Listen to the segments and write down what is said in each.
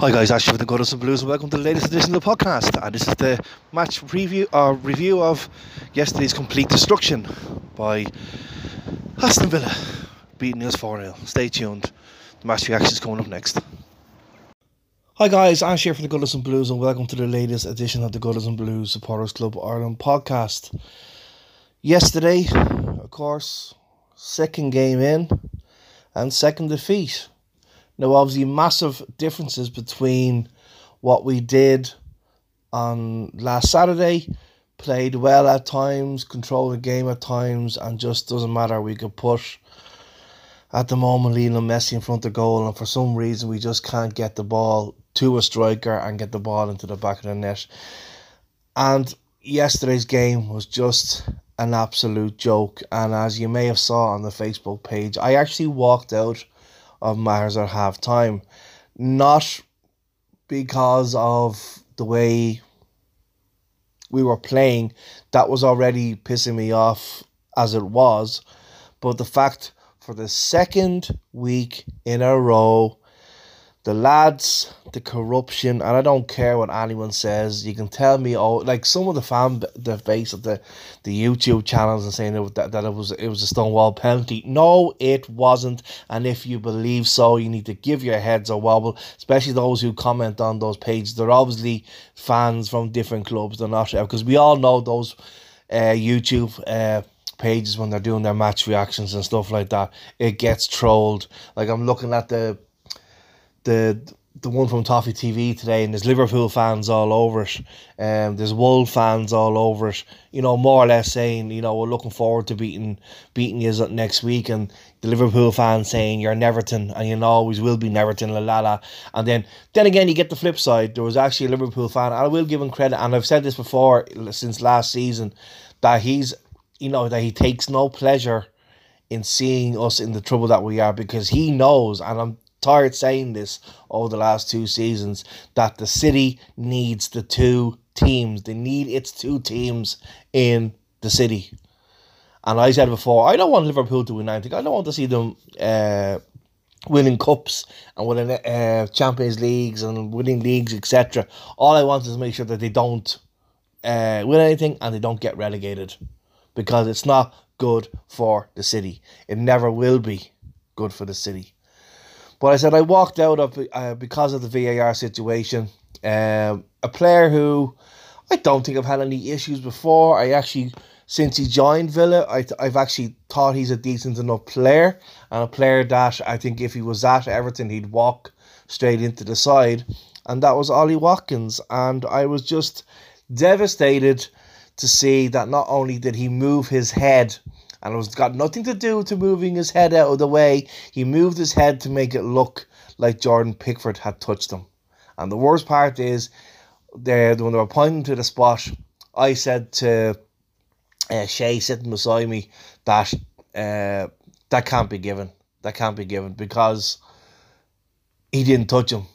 Hi guys, Ashley with the Goodison Blues and welcome to the latest edition of the podcast. And this is the match preview or uh, review of yesterday's complete destruction by Aston Villa beating us 4 0. Stay tuned. The match reaction is coming up next. Hi guys, Ash here for the Goodison Blues and welcome to the latest edition of the Goodison Blues Supporters Club Ireland podcast. Yesterday, of course, second game in and second defeat. Now, obviously, massive differences between what we did on last Saturday. Played well at times, controlled the game at times, and just doesn't matter. We could push at the moment Lionel Messi in front of goal, and for some reason we just can't get the ball to a striker and get the ball into the back of the net. And yesterday's game was just an absolute joke. And as you may have saw on the Facebook page, I actually walked out of Mahrez at half time. Not because of the way we were playing, that was already pissing me off as it was, but the fact for the second week in a row the lads, the corruption, and I don't care what anyone says. You can tell me, oh, like some of the fan the base of the the YouTube channels and saying that, that it was it was a Stonewall penalty. No, it wasn't. And if you believe so, you need to give your heads a wobble. Especially those who comment on those pages. They're obviously fans from different clubs. They're not because we all know those uh, YouTube. Uh, pages when they're doing their match reactions and stuff like that it gets trolled like i'm looking at the the the one from Toffee TV today, and there's Liverpool fans all over it. Um, there's Wolves fans all over it. You know, more or less saying, you know, we're looking forward to beating beating you next week, and the Liverpool fans saying you're Neverton, and you always will be Neverton, la la la. And then, then again, you get the flip side. There was actually a Liverpool fan. I will give him credit, and I've said this before since last season, that he's, you know, that he takes no pleasure in seeing us in the trouble that we are because he knows, and I'm tired saying this over the last two seasons that the city needs the two teams. They need its two teams in the city. And I said before, I don't want Liverpool to win anything. I don't want to see them uh, winning cups and winning uh, Champions Leagues and winning leagues, etc. All I want is to make sure that they don't uh, win anything and they don't get relegated because it's not good for the city. It never will be good for the city. But I said I walked out of uh, because of the VAR situation. Um, a player who I don't think I've had any issues before. I actually, since he joined Villa, I I've actually thought he's a decent enough player and a player that I think if he was at Everton, he'd walk straight into the side. And that was Ollie Watkins. And I was just devastated to see that not only did he move his head and it was got nothing to do to moving his head out of the way. He moved his head to make it look like Jordan Pickford had touched him. And the worst part is, they when they were pointing to the spot, I said to uh, Shay sitting beside me that uh, that can't be given. That can't be given because he didn't touch him.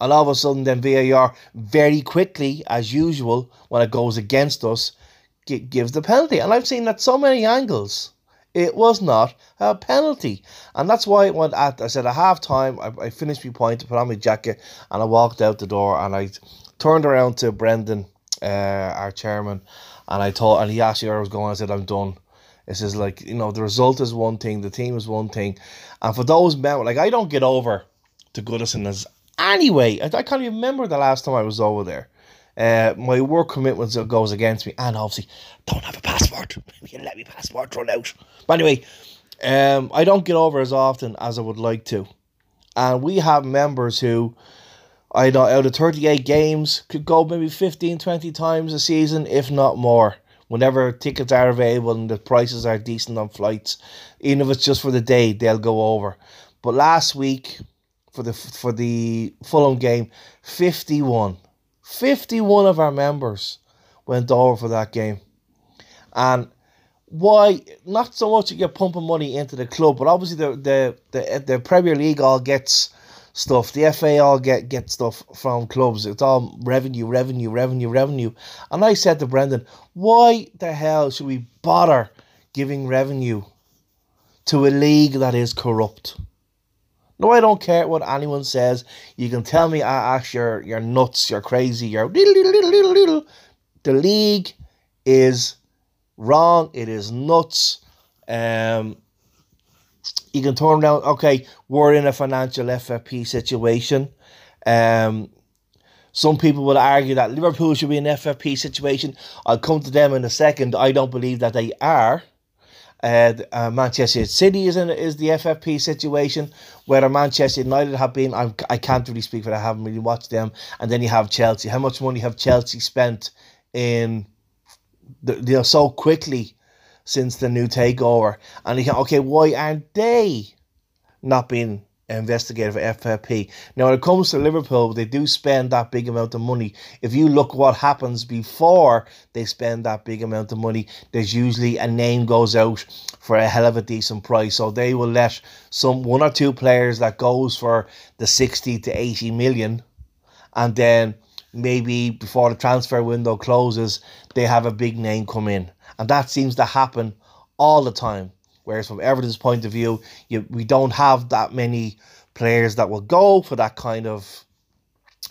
And all of a sudden, then VAR very quickly, as usual, when it goes against us, gives the penalty. And I've seen that so many angles. It was not a penalty. And that's why went at, I said, at half time, I, I finished my point, put on my jacket, and I walked out the door and I turned around to Brendan, uh, our chairman, and I told, and he asked me where I was going. I said, I'm done. It says, like, you know, the result is one thing, the team is one thing. And for those men, like, I don't get over to Goodison as anyway. I, I can't remember the last time I was over there. Uh, my work commitments goes against me, and obviously don't have a passport. You let me passport run out. But anyway, um, I don't get over as often as I would like to, and we have members who. I know out of 38 games could go maybe 15, 20 times a season, if not more. Whenever tickets are available and the prices are decent on flights, even if it's just for the day, they'll go over. But last week, for the for the Fulham game, 51 51 of our members went over for that game. And why not so much you get pumping money into the club, but obviously the the the, the Premier League all gets stuff. The FA all get get stuff from clubs. It's all revenue, revenue, revenue, revenue. And I said to Brendan, why the hell should we bother giving revenue to a league that is corrupt? No, I don't care what anyone says. You can tell me, ah, Ash, you're, you're nuts, you're crazy, you're the league is wrong. It is nuts. Um, you can turn around. Okay, we're in a financial FFP situation. Um, some people would argue that Liverpool should be an FFP situation. I'll come to them in a second. I don't believe that they are. Uh, Manchester City is in is the FFP situation. Whether Manchester United have been, I'm, I can't really speak for. I haven't really watched them. And then you have Chelsea. How much money have Chelsea spent in, the, you so quickly since the new takeover? And you can, okay, why aren't they not being investigated for FFP. Now, when it comes to Liverpool, they do spend that big amount of money. If you look what happens before they spend that big amount of money, there's usually a name goes out for a hell of a decent price. So they will let some one or two players that goes for the 60 to 80 million, and then maybe before the transfer window closes, they have a big name come in. And that seems to happen all the time. Whereas from Everton's point of view, you, we don't have that many players that will go for that kind of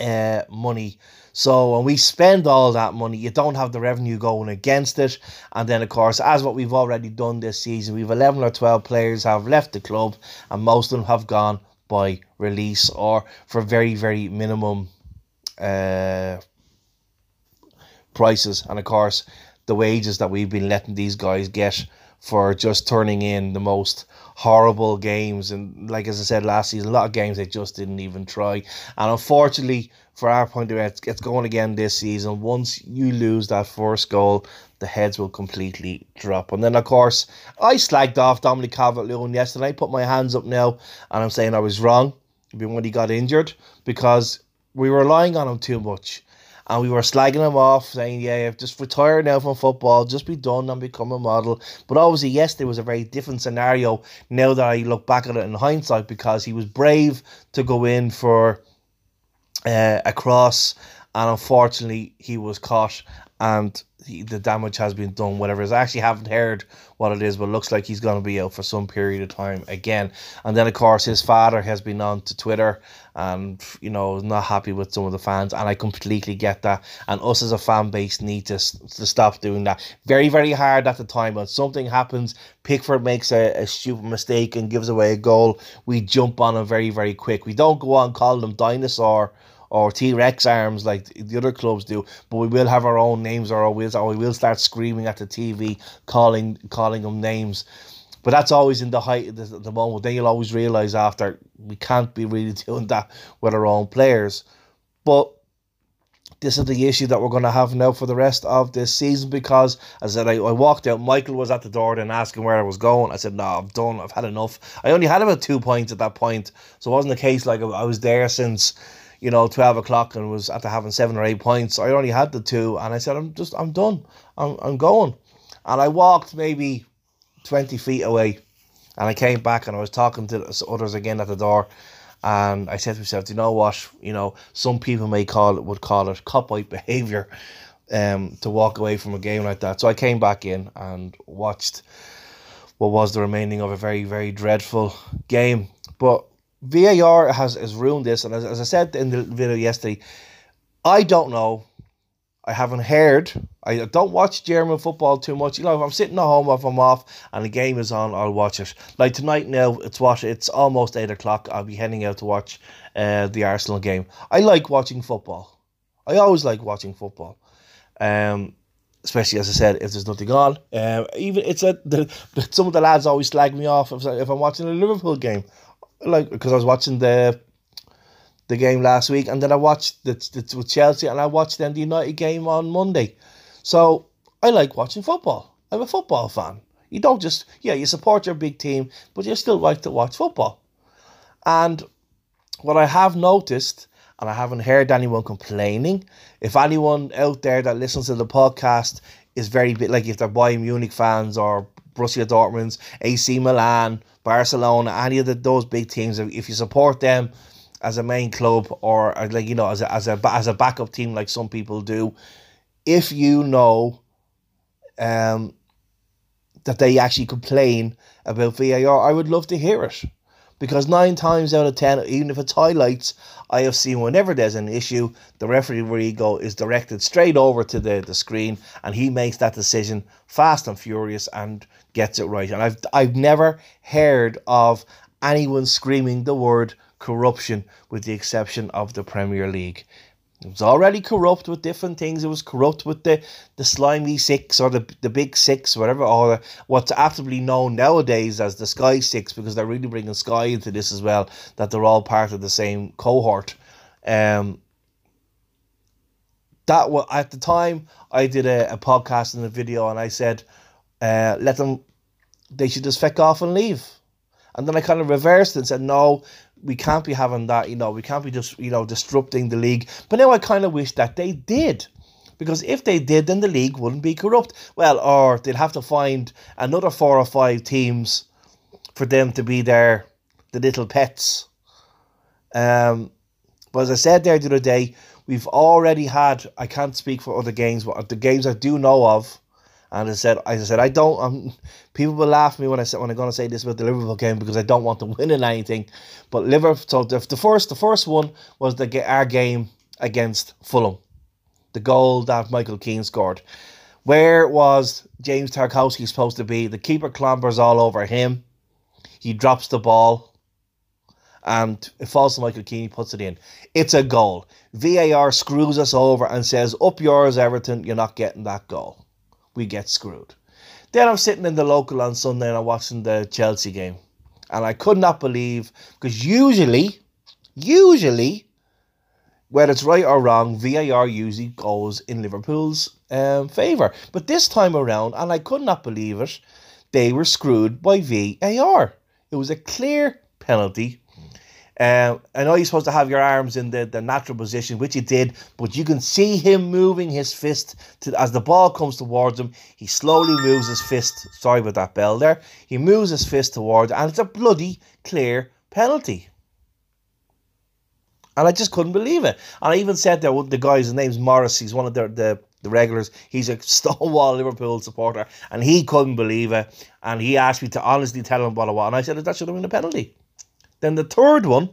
uh, money. So when we spend all that money, you don't have the revenue going against it. And then, of course, as what we've already done this season, we've 11 or 12 players have left the club, and most of them have gone by release or for very, very minimum uh, prices. And of course, the wages that we've been letting these guys get for just turning in the most horrible games. And like as I said last season, a lot of games they just didn't even try. And unfortunately, for our point of view, it's, it's going again this season. Once you lose that first goal, the heads will completely drop. And then, of course, I slagged off Dominic Calvert-Lewin yesterday. I put my hands up now, and I'm saying I was wrong when he got injured because we were relying on him too much and we were slagging him off, saying, "Yeah, just retire now from football, just be done and become a model." But obviously, yes, there was a very different scenario now that I look back at it in hindsight because he was brave to go in for uh, a cross, and unfortunately, he was caught and the, the damage has been done, whatever is. I actually haven't heard what it is, but it looks like he's going to be out for some period of time again. And then, of course, his father has been on to Twitter and, you know, not happy with some of the fans. And I completely get that. And us as a fan base need to, to stop doing that. Very, very hard at the time. When something happens, Pickford makes a, a stupid mistake and gives away a goal, we jump on him very, very quick. We don't go on calling them dinosaur or T Rex arms like the other clubs do, but we will have our own names or we will, or we will start screaming at the TV, calling calling them names. But that's always in the height of the, the moment. Then you'll always realise after we can't be really doing that with our own players. But this is the issue that we're going to have now for the rest of this season because, as I said, I, I walked out. Michael was at the door then asking where I was going. I said, No, I'm done. I've had enough. I only had about two points at that point. So it wasn't a case like I was there since you know, 12 o'clock and was after having seven or eight points. I only had the two and I said, I'm just, I'm done. I'm, I'm going. And I walked maybe 20 feet away and I came back and I was talking to others again at the door. And I said to myself, you know what? You know, some people may call it, would call it cop-out behaviour um, to walk away from a game like that. So I came back in and watched what was the remaining of a very, very dreadful game. But VAR has, has ruined this, and as, as I said in the video yesterday, I don't know. I haven't heard. I don't watch German football too much. You know, if I'm sitting at home, if I'm off and the game is on, I'll watch it. Like tonight now, it's what it's almost eight o'clock. I'll be heading out to watch uh, the Arsenal game. I like watching football. I always like watching football. Um, especially as I said, if there's nothing on. Um, even it's a the, some of the lads always slag me off if, if I'm watching a Liverpool game like because I was watching the the game last week, and then I watched the, the with Chelsea, and I watched then the United game on Monday. So I like watching football. I'm a football fan. You don't just yeah, you support your big team, but you still like to watch football. And what I have noticed, and I haven't heard anyone complaining, if anyone out there that listens to the podcast is very bit like if they're Bayern Munich fans or Borussia Dortmund's, AC Milan, Barcelona, any of the, those big teams, if you support them as a main club or, like you know as a, as a as a backup team like some people do, if you know um that they actually complain about VAR, I would love to hear it. Because nine times out of ten, even if it's highlights, I have seen whenever there's an issue, the referee go is directed straight over to the, the screen and he makes that decision fast and furious and gets it right. And I've I've never heard of anyone screaming the word corruption with the exception of the Premier League. It was already corrupt with different things. It was corrupt with the, the slimy six or the the big six, whatever, or what's aptly known nowadays as the Sky Six, because they're really bringing Sky into this as well. That they're all part of the same cohort. Um, that was at the time I did a, a podcast and a video, and I said, uh, let them, they should just feck off and leave. And then I kind of reversed and said, no, we can't be having that, you know, we can't be just, you know, disrupting the league. But now I kind of wish that they did. Because if they did, then the league wouldn't be corrupt. Well, or they'd have to find another four or five teams for them to be their the little pets. Um, but as I said there the other day, we've already had. I can't speak for other games, but the games I do know of, and I said, I said, I don't. Um, people will laugh at me when I said when I'm going to say this about the Liverpool game because I don't want to win in anything. But Liverpool. So the, the first, the first one was the our game against Fulham, the goal that Michael Keane scored. Where was James Tarkowski supposed to be? The keeper clambers all over him. He drops the ball, and it falls to Michael Keane. He puts it in. It's a goal. VAR screws us over and says, "Up yours, Everton. You're not getting that goal." We get screwed. Then I'm sitting in the local on Sunday and I'm watching the Chelsea game. And I could not believe, because usually, usually, whether it's right or wrong, VAR usually goes in Liverpool's um, favour. But this time around, and I could not believe it, they were screwed by VAR. It was a clear penalty um, I know you're supposed to have your arms in the, the natural position, which he did, but you can see him moving his fist to as the ball comes towards him. He slowly moves his fist. Sorry about that bell there. He moves his fist towards, and it's a bloody clear penalty. And I just couldn't believe it. And I even said there, the guy, his name's Morris. He's one of the, the the regulars. He's a stonewall Liverpool supporter, and he couldn't believe it. And he asked me to honestly tell him what I want. And I said that should have been a penalty. Then the third one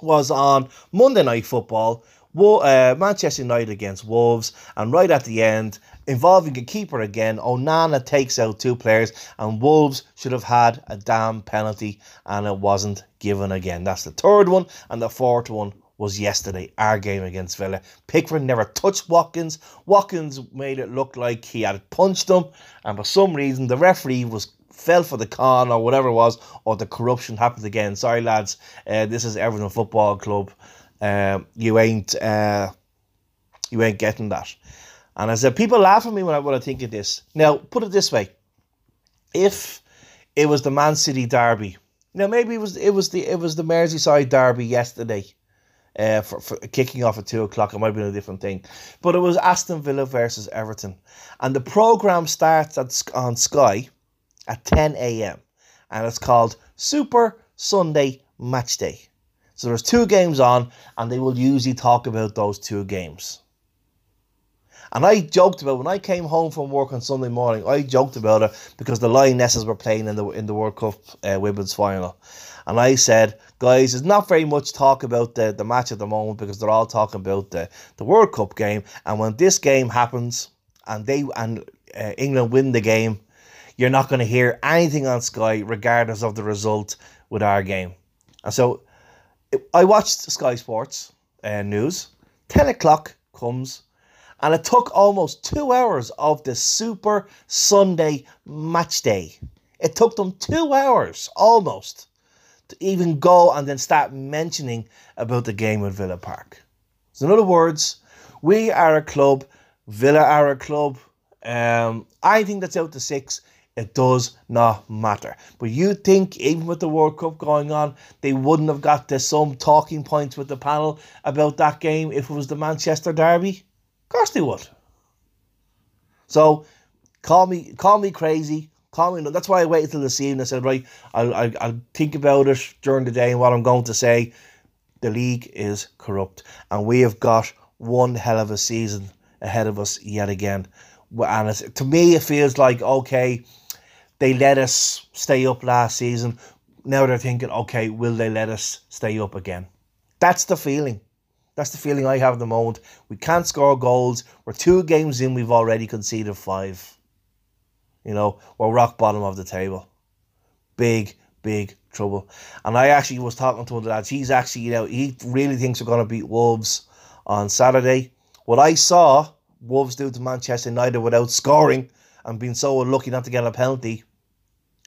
was on Monday Night Football. Uh, Manchester United against Wolves, and right at the end, involving a keeper again, Onana takes out two players, and Wolves should have had a damn penalty, and it wasn't given again. That's the third one, and the fourth one was yesterday, our game against Villa. Pickford never touched Watkins. Watkins made it look like he had punched him, and for some reason, the referee was fell for the con or whatever it was, or the corruption happened again. Sorry, lads. Uh, this is Everton Football Club. Um, you ain't uh, you ain't getting that. And I said, people laugh at me when I when I think of this. Now, put it this way: if it was the Man City derby, now maybe it was it was the it was the Merseyside derby yesterday. Uh, for, for kicking off at two o'clock, it might have been a different thing, but it was Aston Villa versus Everton, and the program starts at on Sky at 10 a.m. and it's called Super Sunday Match Day. So there's two games on, and they will usually talk about those two games. And I joked about when I came home from work on Sunday morning. I joked about it because the Lionesses were playing in the in the World Cup uh, women's final, and I said, guys, there's not very much talk about the, the match at the moment because they're all talking about the, the World Cup game. And when this game happens and they and uh, England win the game, you're not going to hear anything on Sky, regardless of the result with our game. And so I watched Sky Sports uh, News. 10 o'clock comes, and it took almost two hours of the Super Sunday match day. It took them two hours almost to even go and then start mentioning about the game at Villa Park. So, in other words, we are a club, Villa are a club. Um, think that's out to six it does not matter. But you think, even with the World Cup going on, they wouldn't have got to some talking points with the panel about that game if it was the Manchester Derby? Of course they would. So, call me, call me crazy. Call me. That's why I waited till this evening. I said, right, I'll, I'll, I'll think about it during the day and what I'm going to say. The league is corrupt, and we have got one hell of a season ahead of us yet again. And to me, it feels like okay they let us stay up last season. now they're thinking, okay, will they let us stay up again? That's the feeling. That's the feeling I have at the moment. We can't score goals. We're two games in, we've already conceded five. You know, we're rock bottom of the table. Big, big trouble. And I actually was talking to one of the lads. He's actually, you know, he really thinks we're going to beat Wolves on Saturday. What I saw Wolves do to Manchester United without scoring and being so unlucky not to get a penalty,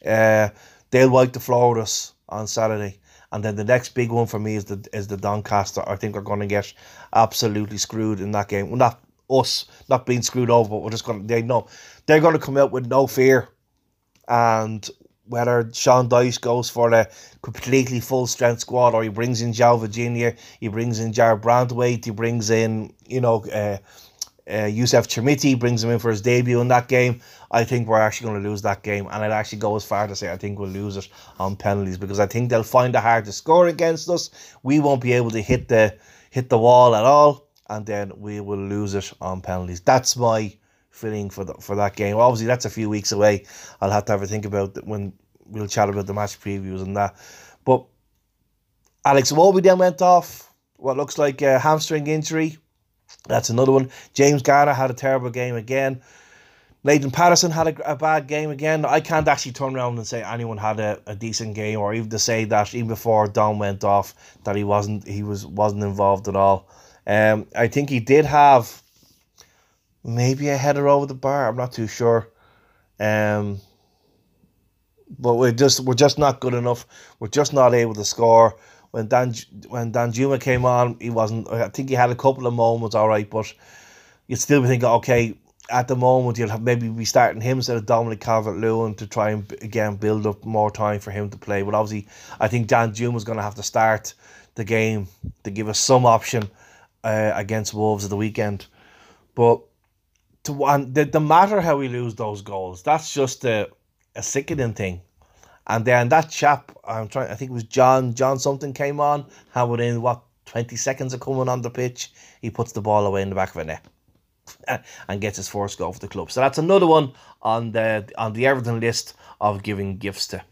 uh, they'll wipe the floor with us on Saturday. And then the next big one for me is the is the Doncaster. I think we're going to get absolutely screwed in that game. Well, not us, not being screwed over, but we're just going to, they know, they're going to come out with no fear. And whether Sean Dyche goes for a completely full strength squad or he brings in João Virginia, he brings in Jarrad Branthwaite, he brings in, you know, uh, uh, Youssef Chermiti brings him in for his debut in that game. I think we're actually going to lose that game, and I'd actually go as far to say I think we'll lose it on penalties because I think they'll find it hard to score against us. We won't be able to hit the hit the wall at all, and then we will lose it on penalties. That's my feeling for the, for that game. Obviously, that's a few weeks away. I'll have to have a think about when we'll chat about the match previews and that. But Alex Iwobi then went off. What looks like a hamstring injury. That's another one. James Garner had a terrible game again. Leighton Patterson had a, a, bad game again. I can't actually turn around and say anyone had a, a decent game, or even to say that even before Don went off that he wasn't he was wasn't involved at all. Um, I think he did have maybe a header over the bar. I'm not too sure. Um, but we're just we're just not good enough. We're just not able to score. When Dan when Danjuma came on, he wasn't. I think he had a couple of moments, all right, but you'd still be thinking, okay, at the moment you'll have maybe be starting him instead of Dominic Calvert Lewin to try and again build up more time for him to play. But obviously, I think Danjuma is going to have to start the game to give us some option uh, against Wolves at the weekend. But to one, the, the matter how we lose those goals, that's just a, a sickening thing. And then that chap, I'm trying, I think it was John, John something came on, had within what, 20 seconds of coming on the pitch, he puts the ball away in the back of a net and gets his first goal for the club. So that's another one on the on the Everton list of giving gifts to.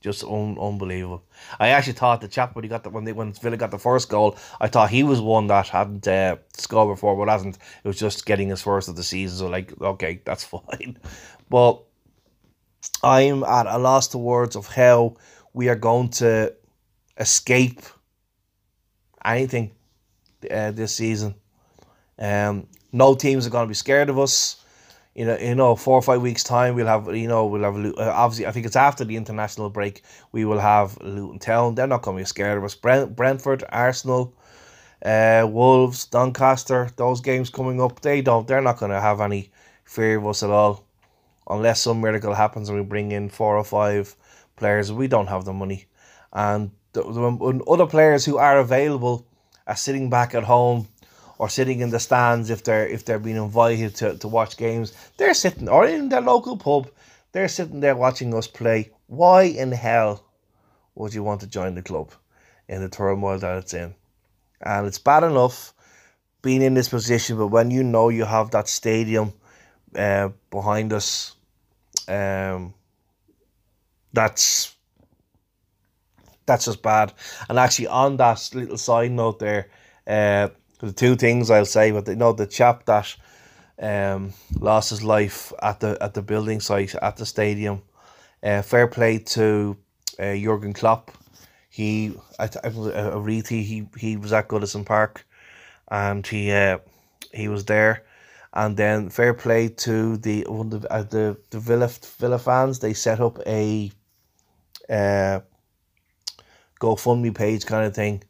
Just un- unbelievable. I actually thought the chap when he got the when they when Villa got the first goal, I thought he was one that hadn't uh, scored before, but hasn't. It was just getting his first of the season. So like, okay, that's fine. But I'm at a loss to words of how we are going to escape anything uh, this season. Um, no teams are going to be scared of us you know, you know, four or five weeks time, we'll have, you know, we'll have, uh, obviously, I think it's after the international break, we will have Luton Town. They're not going to be scared of us. Brent, Brentford, Arsenal, uh, Wolves, Doncaster, those games coming up, they don't, they're not going to have any fear of us at all. Unless some miracle happens and we bring in four or five players, we don't have the money. And the, the, other players who are available are sitting back at home or sitting in the stands if they're if they're being invited to, to watch games. They're sitting or in their local pub, they're sitting there watching us play. Why in hell would you want to join the club in the turmoil that it's in? And it's bad enough being in this position, but when you know you have that stadium uh, behind us, um, that's that's just bad. And actually, on that little side note there, uh, the two things I'll say, but you know the chap that um, lost his life at the at the building site at the stadium. Uh, fair play to uh, Jurgen Klopp. He, I, I a read he, he he was at Goodison Park, and he uh, he was there, and then fair play to the one the uh, the, the Villa Villa fans. They set up a uh, GoFundMe page kind of thing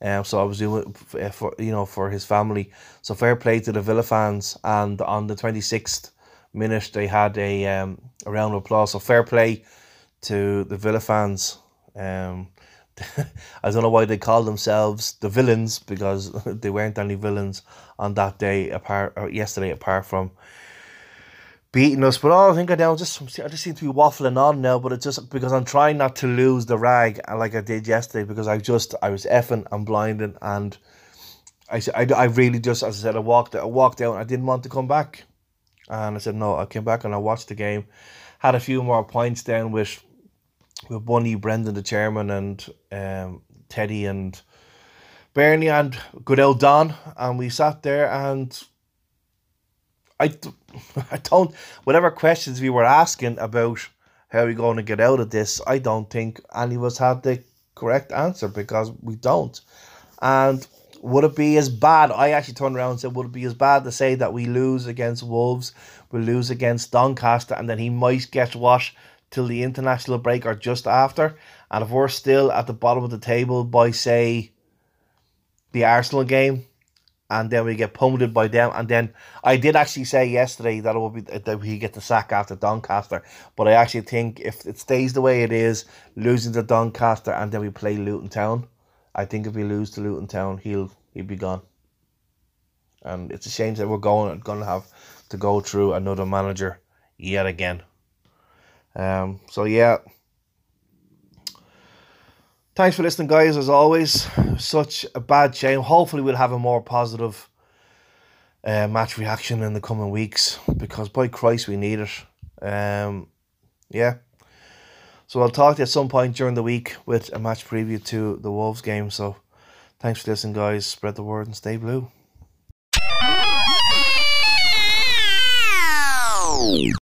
um, so I was doing it uh, for you know for his family. So fair play to the Villa fans. And on the twenty sixth minute, they had a um, a round of applause. So fair play to the Villa fans. Um, I don't know why they call themselves the villains because they weren't any villains on that day apart or yesterday apart from beating us. But all I think I now just I just seem to be waffling on now. But it's just because I'm trying not to lose the rag like I did yesterday because I just I was effing and blinding and I I, I really just as I said I walked I walked out I didn't want to come back and I said no I came back and I watched the game had a few more points then with with Bunny, Brendan, the chairman, and um, Teddy and Bernie and good old Don, and we sat there and I, I don't whatever questions we were asking about how we're going to get out of this. I don't think any of us had the correct answer because we don't. And would it be as bad? I actually turned around and said, would it be as bad to say that we lose against Wolves, we lose against Doncaster, and then he might get washed till the international break or just after? And if we're still at the bottom of the table by, say, the Arsenal game, and then we get pummeled by them. And then I did actually say yesterday that it will be that we get the sack after Doncaster, but I actually think if it stays the way it is, losing to Doncaster and then we play Luton Town, I think if we lose to Luton Town, he'll he'll be gone. And it's a shame that we're going going to have to go through another manager yet again. Um. So yeah. Thanks for listening, guys. As always, such a bad shame. Hopefully, we'll have a more positive uh, match reaction in the coming weeks because, by Christ, we need it. Um, yeah. So I'll talk to you at some point during the week with a match preview to the Wolves game. So thanks for listening, guys. Spread the word and stay blue.